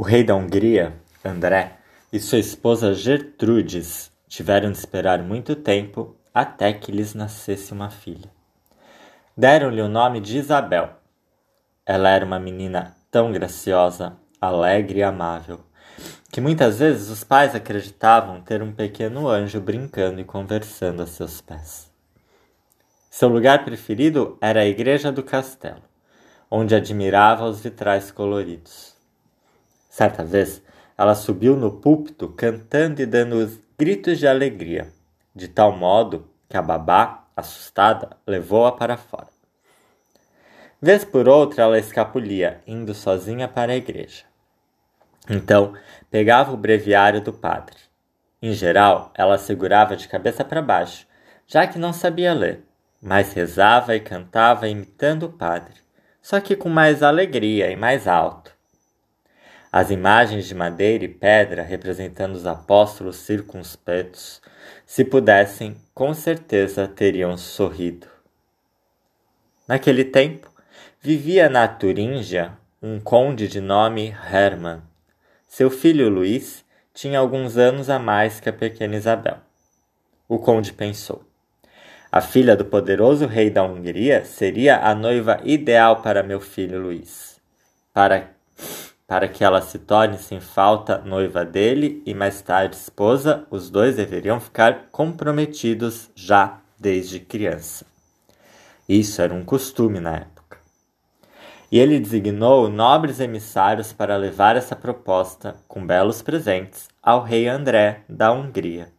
O rei da Hungria, André, e sua esposa Gertrudes tiveram de esperar muito tempo até que lhes nascesse uma filha. Deram-lhe o nome de Isabel. Ela era uma menina tão graciosa, alegre e amável, que muitas vezes os pais acreditavam ter um pequeno anjo brincando e conversando a seus pés. Seu lugar preferido era a igreja do castelo, onde admirava os vitrais coloridos. Certa vez, ela subiu no púlpito cantando e dando gritos de alegria, de tal modo que a babá, assustada, levou-a para fora. Vez por outra ela escapulia, indo sozinha para a igreja. Então, pegava o breviário do padre. Em geral, ela segurava de cabeça para baixo, já que não sabia ler, mas rezava e cantava imitando o padre, só que com mais alegria e mais alto. As imagens de madeira e pedra representando os apóstolos circunspectos, se pudessem, com certeza teriam sorrido. Naquele tempo, vivia na Turíngia um conde de nome Hermann. Seu filho Luís tinha alguns anos a mais que a pequena Isabel. O conde pensou: a filha do poderoso rei da Hungria seria a noiva ideal para meu filho Luís. Para para que ela se torne sem falta noiva dele e mais tarde esposa, os dois deveriam ficar comprometidos já desde criança. Isso era um costume na época. E ele designou nobres emissários para levar essa proposta, com belos presentes, ao rei André da Hungria.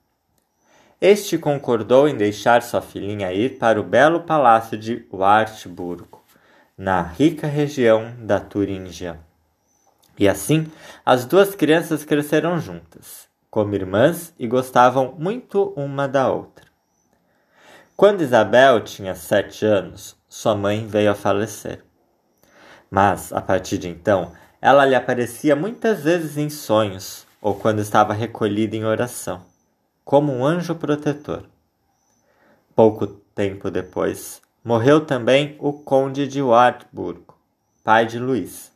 Este concordou em deixar sua filhinha ir para o belo palácio de Wartburgo, na rica região da Turíngia. E assim, as duas crianças cresceram juntas, como irmãs e gostavam muito uma da outra. Quando Isabel tinha sete anos, sua mãe veio a falecer. Mas, a partir de então, ela lhe aparecia muitas vezes em sonhos ou quando estava recolhida em oração, como um anjo protetor. Pouco tempo depois, morreu também o conde de Wartburg, pai de Luís.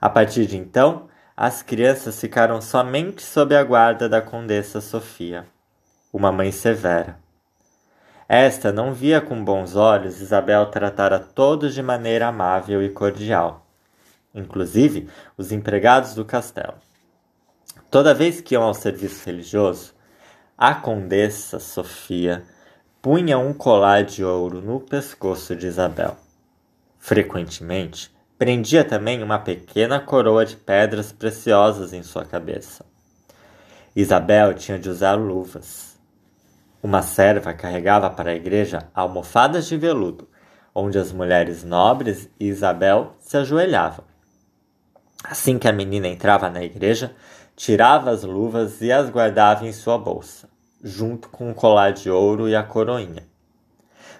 A partir de então, as crianças ficaram somente sob a guarda da condessa Sofia, uma mãe severa. Esta não via com bons olhos Isabel tratar a todos de maneira amável e cordial, inclusive os empregados do castelo. Toda vez que iam ao serviço religioso, a condessa Sofia punha um colar de ouro no pescoço de Isabel. Frequentemente, Prendia também uma pequena coroa de pedras preciosas em sua cabeça. Isabel tinha de usar luvas. Uma serva carregava para a igreja almofadas de veludo, onde as mulheres nobres e Isabel se ajoelhavam. Assim que a menina entrava na igreja, tirava as luvas e as guardava em sua bolsa, junto com o colar de ouro e a coroinha.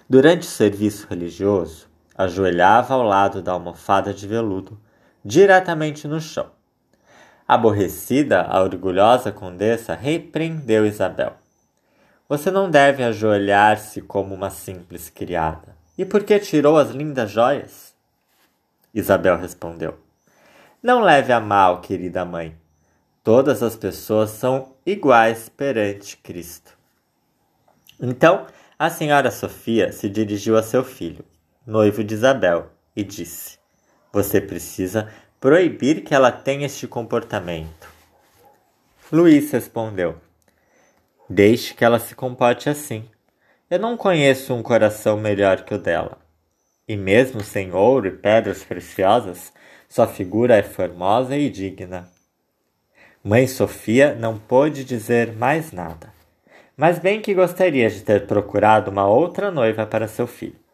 Durante o serviço religioso, ajoelhava ao lado da almofada de veludo, diretamente no chão. Aborrecida, a orgulhosa condessa repreendeu Isabel. Você não deve ajoelhar-se como uma simples criada. E por que tirou as lindas joias? Isabel respondeu: Não leve a mal, querida mãe. Todas as pessoas são iguais perante Cristo. Então, a senhora Sofia se dirigiu a seu filho noivo de Isabel, e disse: Você precisa proibir que ela tenha este comportamento. Luís respondeu: Deixe que ela se comporte assim. Eu não conheço um coração melhor que o dela. E mesmo sem ouro e pedras preciosas, sua figura é formosa e digna. Mãe Sofia não pôde dizer mais nada, mas bem que gostaria de ter procurado uma outra noiva para seu filho.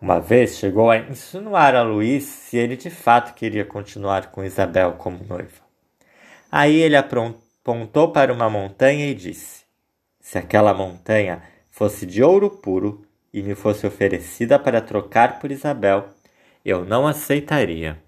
Uma vez chegou a insinuar a Luís se ele de fato queria continuar com Isabel como noiva. Aí ele apontou para uma montanha e disse: Se aquela montanha fosse de ouro puro e me fosse oferecida para trocar por Isabel, eu não aceitaria.